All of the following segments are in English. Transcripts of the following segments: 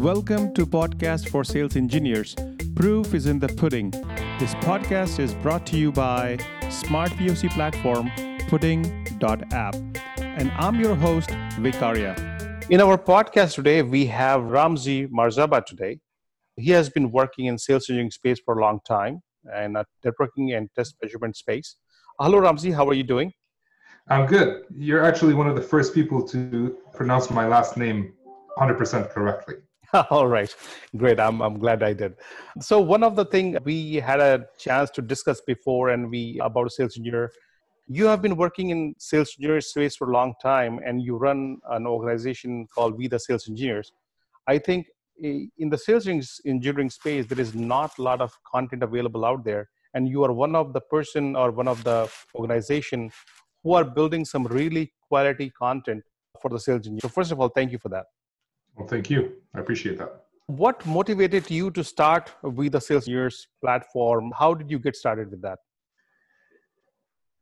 Welcome to Podcast for Sales Engineers. Proof is in the pudding. This podcast is brought to you by smart POC platform pudding.app. And I'm your host, Vikarya. In our podcast today, we have Ramzi Marjaba today. He has been working in sales engineering space for a long time and at networking and test measurement space. Hello, Ramzi. How are you doing? I'm good. You're actually one of the first people to pronounce my last name 100% correctly. All right, great. I'm I'm glad I did. So one of the thing we had a chance to discuss before, and we about a sales engineer. You have been working in sales engineer space for a long time, and you run an organization called We the Sales Engineers. I think eh, in the sales engineering space, there is not a lot of content available out there, and you are one of the person or one of the organization who are building some really quality content for the sales engineer. So first of all, thank you for that. Well, thank you. I appreciate that. What motivated you to start with the Sales Engineers platform? How did you get started with that?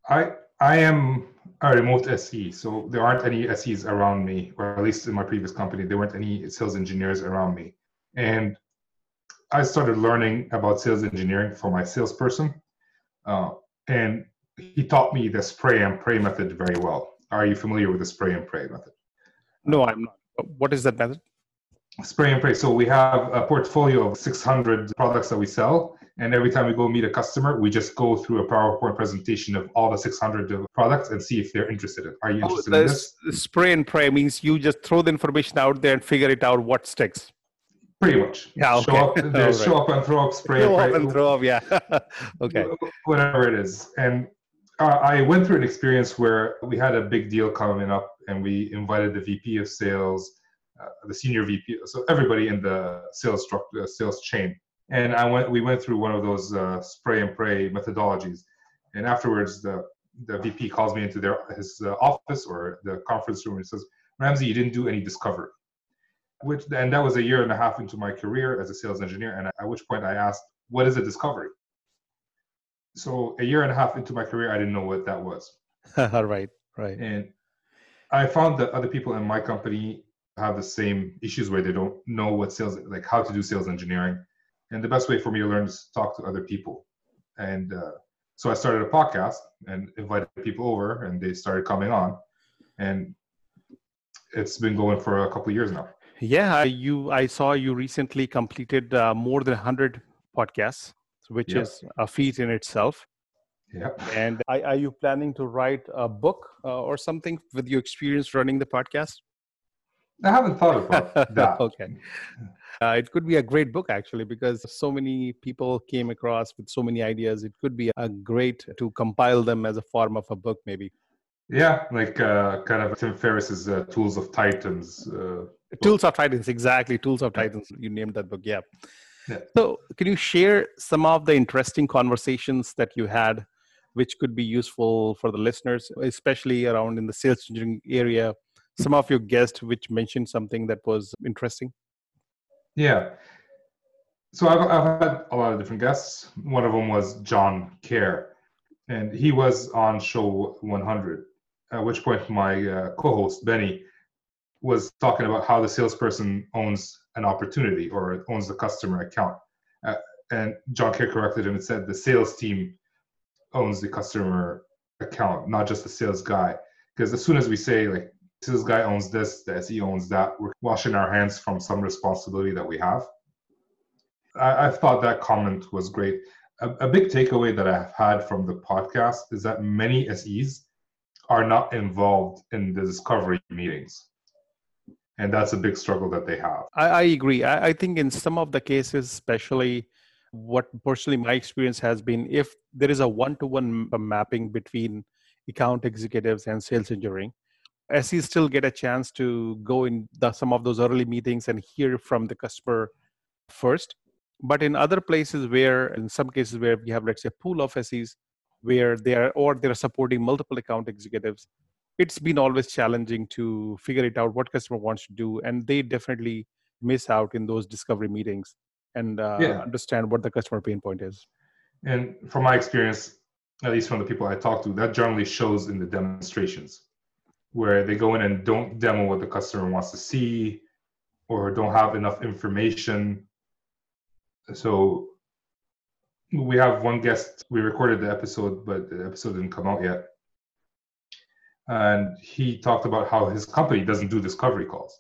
I I am a remote SE, so there aren't any SEs around me, or at least in my previous company, there weren't any sales engineers around me. And I started learning about sales engineering from my salesperson, uh, and he taught me the spray and pray method very well. Are you familiar with the spray and pray method? No, I'm not. What is that method? Spray and pray. So we have a portfolio of 600 products that we sell. And every time we go meet a customer, we just go through a PowerPoint presentation of all the 600 products and see if they're interested in. Are you oh, interested oh, in this? Spray and pray means you just throw the information out there and figure it out what sticks. Pretty much. Yeah. Okay. Show up, right. show up and throw up, spray show and pray. Up and throw up. Yeah. okay. Whatever it is, and uh, I went through an experience where we had a big deal coming up, and we invited the VP of sales, uh, the senior VP, so everybody in the sales structure, uh, sales chain. And I went, we went through one of those uh, spray and pray methodologies. And afterwards, the the VP calls me into their his uh, office or the conference room and says, Ramzi, you didn't do any discovery." Which and that was a year and a half into my career as a sales engineer. And at which point I asked, "What is a discovery?" So a year and a half into my career, I didn't know what that was. right, right. And I found that other people in my company have the same issues where they don't know what sales like how to do sales engineering. And the best way for me to learn is talk to other people. And uh, so i started a podcast and invited people over and they started coming on. And it's been going for a couple of years now. Yeah you i saw you recently completed uh, more than 100 podcasts which is a feat in itself yeah and are, are you planning to write a book uh, or something with your experience running the podcast I haven't thought about that. okay. Uh, it could be a great book actually because so many people came across with so many ideas. It could be a great to compile them as a form of a book, maybe. Yeah, like uh, kind of Tim Ferriss's uh, Tools of Titans. Uh, Tools of Titans, exactly. Tools of Titans. You named that book, yeah. yeah. So, can you share some of the interesting conversations that you had, which could be useful for the listeners, especially around in the sales engineering area? some of your guests which mentioned something that was interesting? Yeah. So I've, I've had a lot of different guests. One of them was John Care, and he was on show 100. At which point, my uh, co-host Benny was talking about how the salesperson owns an opportunity or owns the customer account. Uh, and John Care corrected him and said the sales team owns the customer account, not just the sales guy. Because as soon as we say like this guy owns this, the SE owns that. We're washing our hands from some responsibility that we have. I, I thought that comment was great. A, a big takeaway that I've had from the podcast is that many SEs are not involved in the discovery meetings. And that's a big struggle that they have. I, I agree. I, I think in some of the cases, especially what personally my experience has been, if there is a one to one mapping between account executives and sales engineering, SEs still get a chance to go in the, some of those early meetings and hear from the customer first. But in other places where, in some cases where we have, let's say, a pool of SEs where they are, or they're supporting multiple account executives, it's been always challenging to figure it out what customer wants to do. And they definitely miss out in those discovery meetings and uh, yeah. understand what the customer pain point is. And from my experience, at least from the people I talk to, that generally shows in the demonstrations where they go in and don't demo what the customer wants to see or don't have enough information. So we have one guest. We recorded the episode, but the episode didn't come out yet. And he talked about how his company doesn't do discovery calls.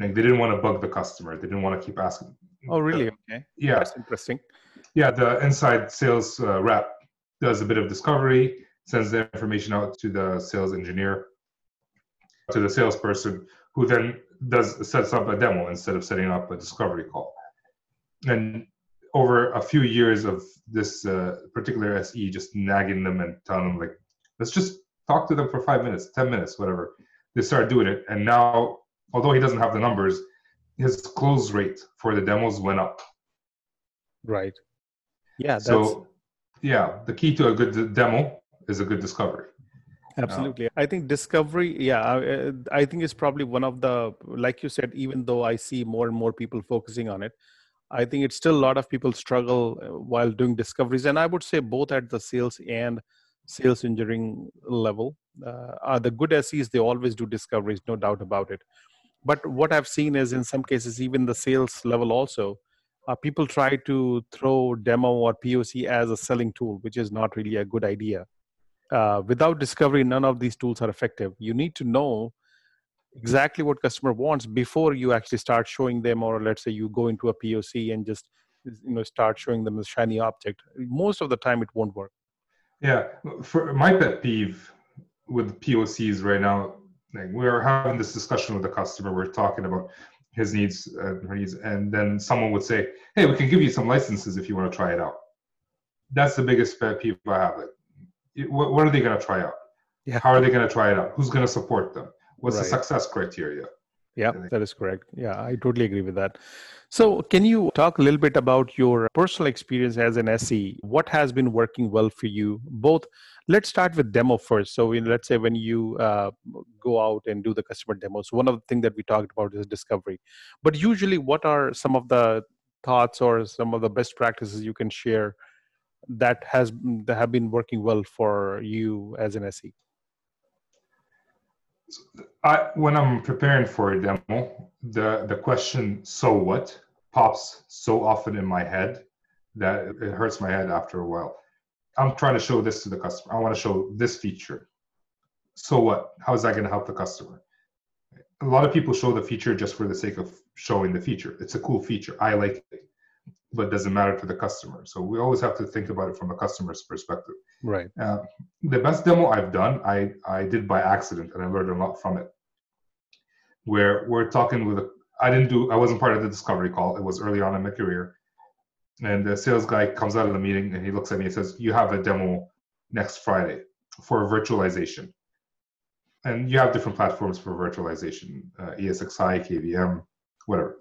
Like they didn't want to bug the customer. They didn't want to keep asking. Oh, really? Okay. Yeah. That's interesting. Yeah, the inside sales uh, rep does a bit of discovery, sends the information out to the sales engineer, to the salesperson, who then does sets up a demo instead of setting up a discovery call. And over a few years of this uh, particular SE just nagging them and telling them like, let's just talk to them for five minutes, ten minutes, whatever. They started doing it, and now, although he doesn't have the numbers, his close rate for the demos went up. Right. Yeah. That's, So, yeah, the key to a good demo is a good discovery. Absolutely. I think discovery, yeah, I, I think it's probably one of the, like you said, even though I see more and more people focusing on it, I think it's still a lot of people struggle uh, while doing discoveries. And I would say both at the sales and sales engineering level. Uh, are the good SEs, they always do discoveries, no doubt about it. But what I've seen is in some cases, even the sales level also, uh, people try to throw demo or POC as a selling tool, which is not really a good idea. Uh, without discovery none of these tools are effective. You need to know exactly what customer wants before you actually start showing them or let's say you go into a poc and just you know start showing them a shiny object. Most of the time it won't work. Yeah, for my pet peeve with POCs right now, like we're having this discussion with the customer. We're talking about his needs and her needs, and then someone would say, "Hey, we can give you some licenses if you want to try it out." That's the biggest pet peeve I have. Like, what, what are they going to try out? Yeah. How are they going to try it out? Who's going to support them? What's the success criteria? Yeah that is correct. Yeah i totally agree with that. So can you talk a little bit about your personal experience as an se what has been working well for you? Both let's start with demo first. So in, let's say when you uh, go out and do the customer demos one of the things that we talked about is discovery. But usually what are some of the thoughts or some of the best practices you can share that has that have been working well for you as an se I, when I'm preparing for a demo, the the question "so what" pops so often in my head that it hurts my head after a while. I'm trying to show this to the customer. I want to show this feature. So what? How is that going to help the customer? A lot of people show the feature just for the sake of showing the feature. It's a cool feature. I like it, but it doesn't matter to the customer. So we always have to think about it from a customer's perspective right uh, the best demo I've done, I, I did by accident and I learned a lot from it. Where we're talking with, a, I didn't do, I wasn't part of the discovery call. It was early on in my career. And the sales guy comes out of the meeting and he looks at me and says, You have a demo next Friday for virtualization. And you have different platforms for virtualization uh, ESXi, KVM, whatever.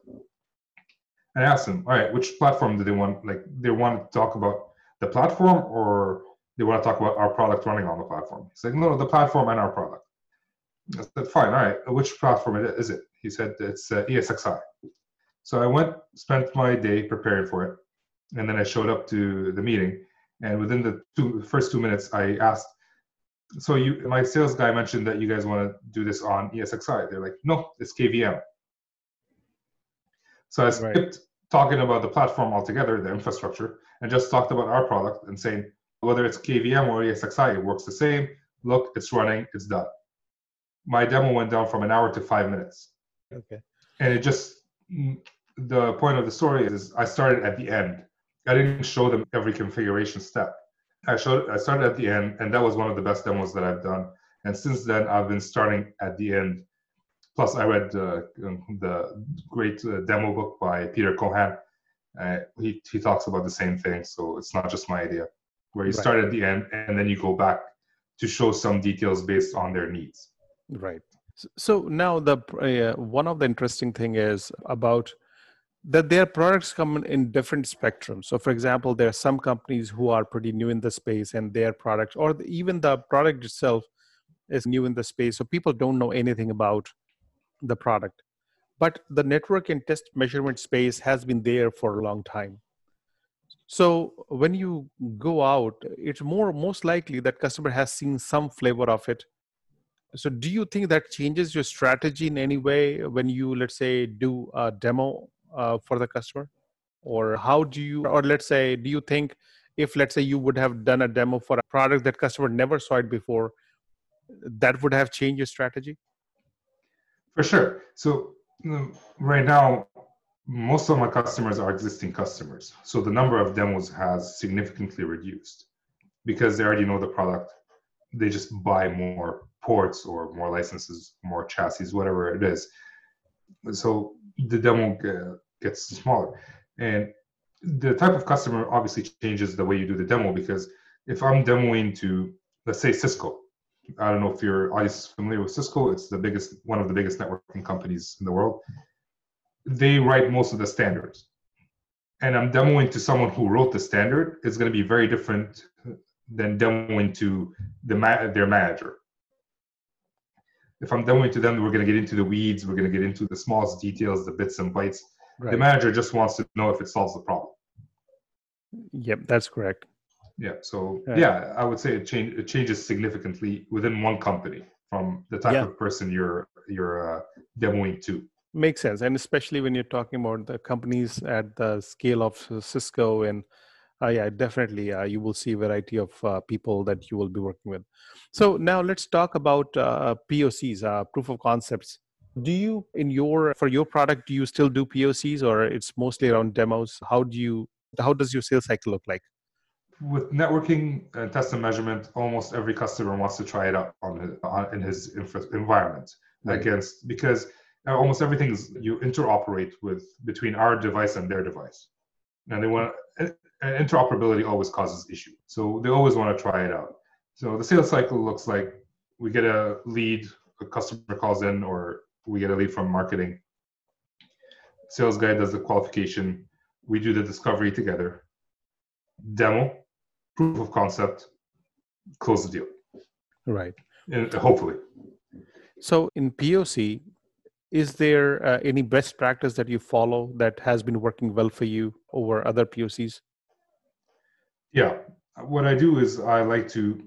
And I asked him, All right, which platform do they want? Like, they want to talk about the platform or they want to talk about our product running on the platform. He's like, no, the platform and our product. I said, fine, all right. Which platform is it? He said, it's uh, ESXi. So I went, spent my day preparing for it, and then I showed up to the meeting. And within the two, first two minutes, I asked, so you, my sales guy mentioned that you guys want to do this on ESXi. They're like, no, it's KVM. So I skipped talking about the platform altogether, the infrastructure, and just talked about our product and saying, whether it's KVM or ESXi, it works the same. Look, it's running, it's done. My demo went down from an hour to five minutes. okay And it just, the point of the story is I started at the end. I didn't show them every configuration step. I showed, I started at the end, and that was one of the best demos that I've done. And since then, I've been starting at the end. Plus, I read uh, the great uh, demo book by Peter Cohan. Uh, he, he talks about the same thing, so it's not just my idea where you Right. start at the end and then you go back to show some details based on their needs. Right. So now the uh, one of the interesting thing is about that their products come in- in different spectrums. So, for example, there are some companies who are pretty new in the space, and their products, or even the product itself, is new in the space. So people don't know anything about the product. But the network and test measurement space has been there for a long time. So when you go out, it's more most likely that customer has seen some flavor of it So, do you think that changes your strategy in any way when you, let's say, do a demo uh, for the customer? Or how do you, or let's say, do you think if, let's say, you would have done a demo for a product that customer never saw it before, that would have changed your strategy? For sure. So, right now, most of my customers are existing customers. So, the number of demos has significantly reduced because they already know the product. They just buy more ports or more licenses, more chassis, whatever it is. So the demo gets smaller. And the type of customer obviously changes the way you do the demo because if I'm demoing to, let's say, Cisco, I don't know if your audience is familiar with Cisco, it's the biggest, one of the biggest networking companies in the world. They write most of the standards. And I'm demoing to someone who wrote the standard, it's going to be very different than demoing to the ma- their manager. If I'm demoing to them, we're going to get into the weeds. We're going to get into the smallest details, the bits and bytes. Right. The manager just wants to know if it solves the problem. Yep, that's correct. Yeah. So yeah, yeah I would say it, change, it changes significantly within one company from the type yeah. of person you're you're uh, demoing to. Makes sense, and especially when you're talking about the companies at the scale of Cisco and uh, yeah, definitely. Uh, you will see a variety of uh, people that you will be working with. So now let's talk about uh, POCs, uh, proof of concepts. Do you, in your for your product, do you still do POCs, or it's mostly around demos? How do you? How does your sales cycle look like? With networking and test and measurement, almost every customer wants to try it out on, his, on in his environment right. against because uh, almost everything is you interoperate with between our device and their device, and they want uh, interoperability always causes issue. So they always want to try it out. So the sales cycle looks like we get a lead, a customer calls in, or we get a lead from marketing. Sales guy does the qualification. We do the discovery together. Demo, proof of concept, close the deal. Right. And hopefully. So in POC, is there uh, any best practice that you follow that has been working well for you over other POCs? Yeah, what I do is I like to.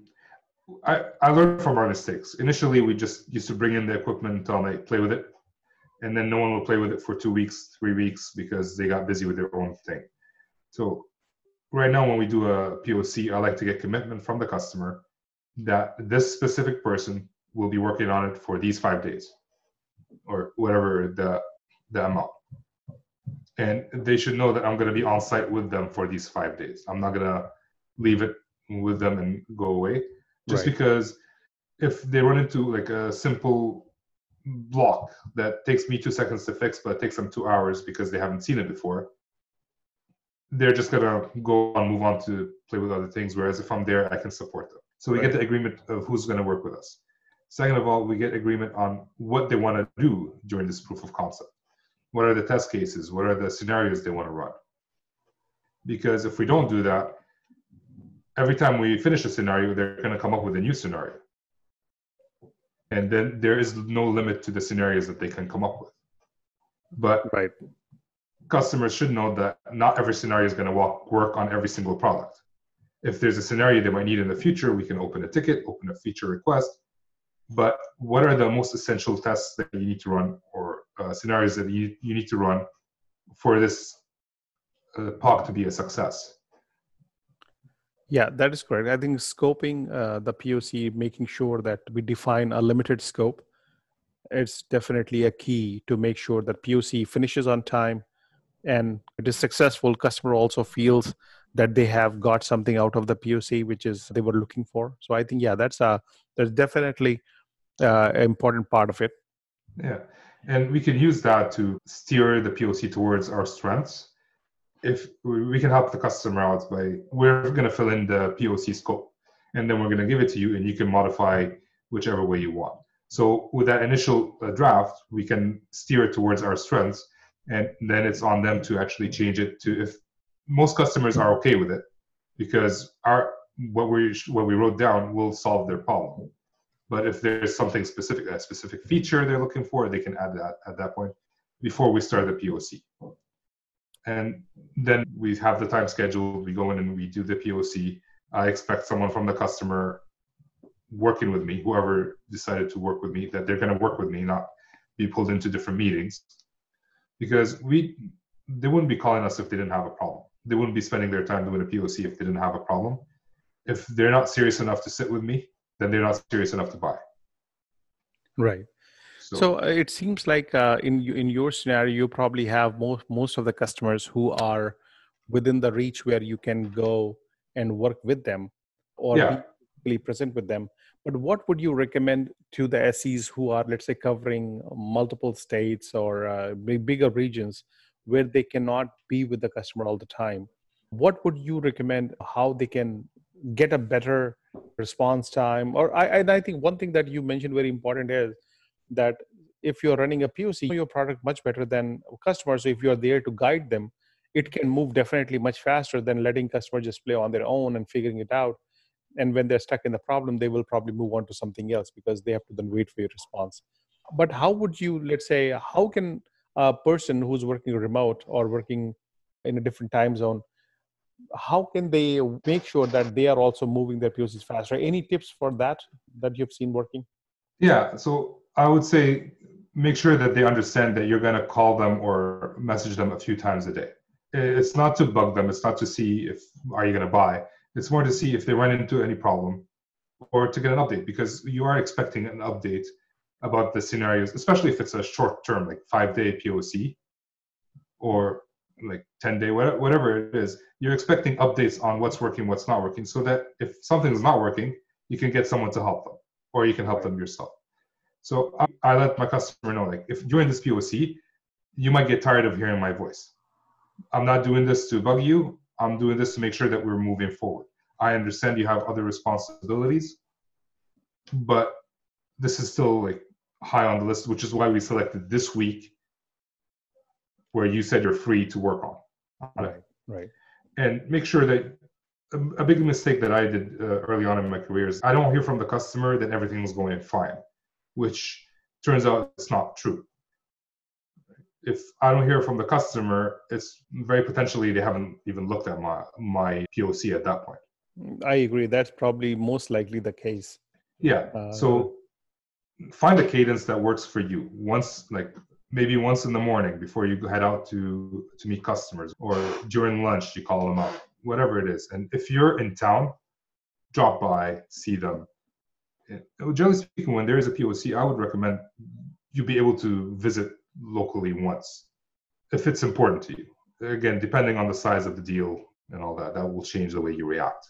I, I learn from our mistakes. Initially, we just used to bring in the equipment all night, play with it, and then no one will play with it for two weeks, three weeks because they got busy with their own thing. So right now, when we do a POC, I like to get commitment from the customer that this specific person will be working on it for these five days, or whatever the the amount and they should know that I'm going to be on site with them for these five days. I'm not going to leave it with them and go away, just right. because if they run into like a simple block that takes me two seconds to fix, but it takes them two hours because they haven't seen it before, they're just gonna go on, move on to play with other things. Whereas if I'm there, I can support them. So we right. get the agreement of who's gonna work with us. Second of all, we get agreement on what they want to do during this proof of concept. What are the test cases? What are the scenarios they want to run? Because if we don't do that, every time we finish a scenario, they're going to come up with a new scenario. And then there is no limit to the scenarios that they can come up with. But right. Customers should know that not every scenario is going to work on every single product. If there's a scenario they might need in the future, we can open a ticket, open a feature request. But what are the most essential tests that you need to run or uh, scenarios that you, you need to run for this uh, POC to be a success. Yeah, that is correct. I think scoping uh, the POC, making sure that we define a limited scope, it's definitely a key to make sure that POC finishes on time and it is successful. Customer also feels that they have got something out of the POC, which is they were looking for. So I think yeah, that's a that's definitely uh, an important part of it. Yeah, and we can use that to steer the POC towards our strengths. If we can help the customer out by, we're going to fill in the POC scope, and then we're going to give it to you, and you can modify whichever way you want. So with that initial uh, draft, we can steer it towards our strengths, and then it's on them to actually change it to if most customers are okay with it, because our what we what we wrote down will solve their problem. But if there's something specific, a specific feature they're looking for, they can add that at that point before we start the POC. And then we have the time scheduled. We go in and we do the POC. I expect someone from the customer working with me, whoever decided to work with me, that they're going to work with me, not be pulled into different meetings, because we they wouldn't be calling us if they didn't have a problem. They wouldn't be spending their time doing a POC if they didn't have a problem. If they're not serious enough to sit with me, then they're not serious enough to buy. Right. So, so uh, it seems like uh, in in your scenario, you probably have most most of the customers who are within the reach where you can go and work with them, or yeah. be present with them. But what would you recommend to the SEs who are, let's say, covering multiple states or uh, bigger regions where they cannot be with the customer all the time? What would you recommend how they can get a better response time? Or I, and I think one thing that you mentioned very important is that if you're running a POC, your product much better than customers. So if you're there to guide them, it can move definitely much faster than letting customers just play on their own and figuring it out and when they're stuck in the problem they will probably move on to something else because they have to then wait for your response but how would you let's say how can a person who's working remote or working in a different time zone how can they make sure that they are also moving their POCs faster? Any tips for that that you've seen working? Yeah, so I would say make sure that they understand that you're going to call them or message them a few times a day. It's not to bug them. It's not to see if are you going to buy. It's more to see if they run into any problem or to get an update because you are expecting an update about the scenarios, especially if it's a short term, like five day POC or like 10 day, whatever it is. You're expecting updates on what's working, what's not working, so that if something's not working, you can get someone to help them or you can help them yourself. So I, I let my customer know, like, if during this POC, you might get tired of hearing my voice. I'm not doing this to bug you. I'm doing this to make sure that we're moving forward. I understand you have other responsibilities, but this is still like high on the list, which is why we selected this week where you said you're free to work on. Right, right. And make sure that a, big mistake that I did uh, early on in my career is I don't hear from the customer that everything's going fine, which turns out it's not true if I don't hear from the customer, it's very potentially they haven't even looked at my my POC at that point. I agree. That's probably most likely the case. Yeah. Uh, so find a cadence that works for you. Once, like maybe once in the morning before you head out to to meet customers, or during lunch you call them up, whatever it is. And if you're in town, drop by, see them. Generally speaking, when there is a POC, I would recommend you be able to visit locally once if it's important to you. Again, depending on the size of the deal and all that, that will change the way you react.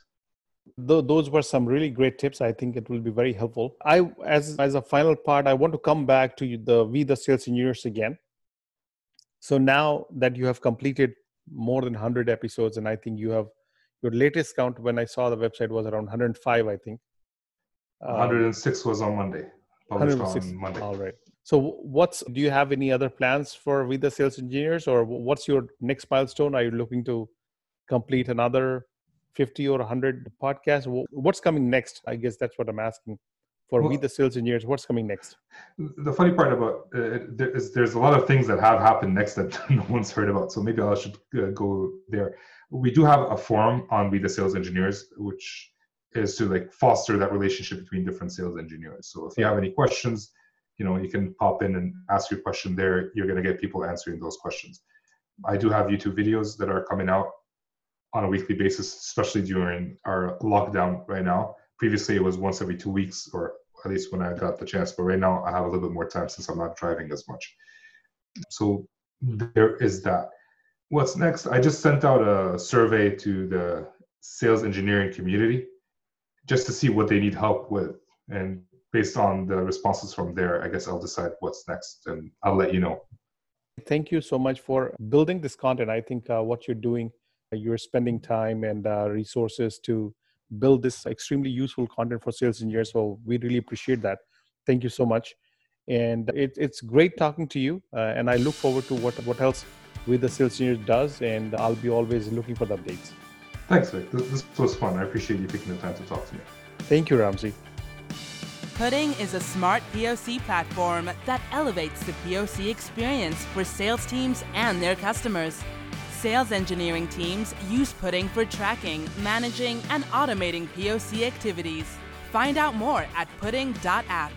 Those were some really great tips. I think it will be very helpful. I, as as a final part, I want to come back to the We the Sales Engineers again. So now that you have completed more than 100 episodes, and I think you have your latest count when I saw the website was around 105, I think. 106 um, was on Monday. Published on Monday. All right. So, what's do you have any other plans for with the sales engineers, or what's your next milestone? Are you looking to complete another 50 or 100 podcasts? What's coming next? I guess that's what I'm asking for well, we the sales engineers. What's coming next? The funny part about uh, there is there's a lot of things that have happened next that no one's heard about. So maybe I should uh, go there. We do have a forum on we the sales engineers, which is to like foster that relationship between different sales engineers. So if you have any questions you know you can pop in and ask your question there. You're going to get people answering those questions. I do have youtube videos that are coming out on a weekly basis especially during our lockdown right now. Previously it was once every two weeks or at least when i got the chance but right now i have a little bit more time since i'm not driving as much. So there is that. What's next? I just sent out a survey to the sales engineering community just to see what they need help with and based on the responses from there, I guess I'll decide what's next and I'll let you know. Thank you so much for building this content. I think uh, what you're doing, you're spending time and uh, resources to build this extremely useful content for sales engineers. So we really appreciate that. Thank you so much. And it, it's great talking to you. Uh, and I look forward to what, what else with the sales engineers does. And I'll be always looking for the updates. Thanks, Vic. This was fun. I appreciate you taking the time to talk to me. Thank you, Ramzi. Pudding is a smart POC platform that elevates the POC experience for sales teams and their customers. Sales engineering teams use Pudding for tracking, managing, and automating POC activities. Find out more at pudding.app.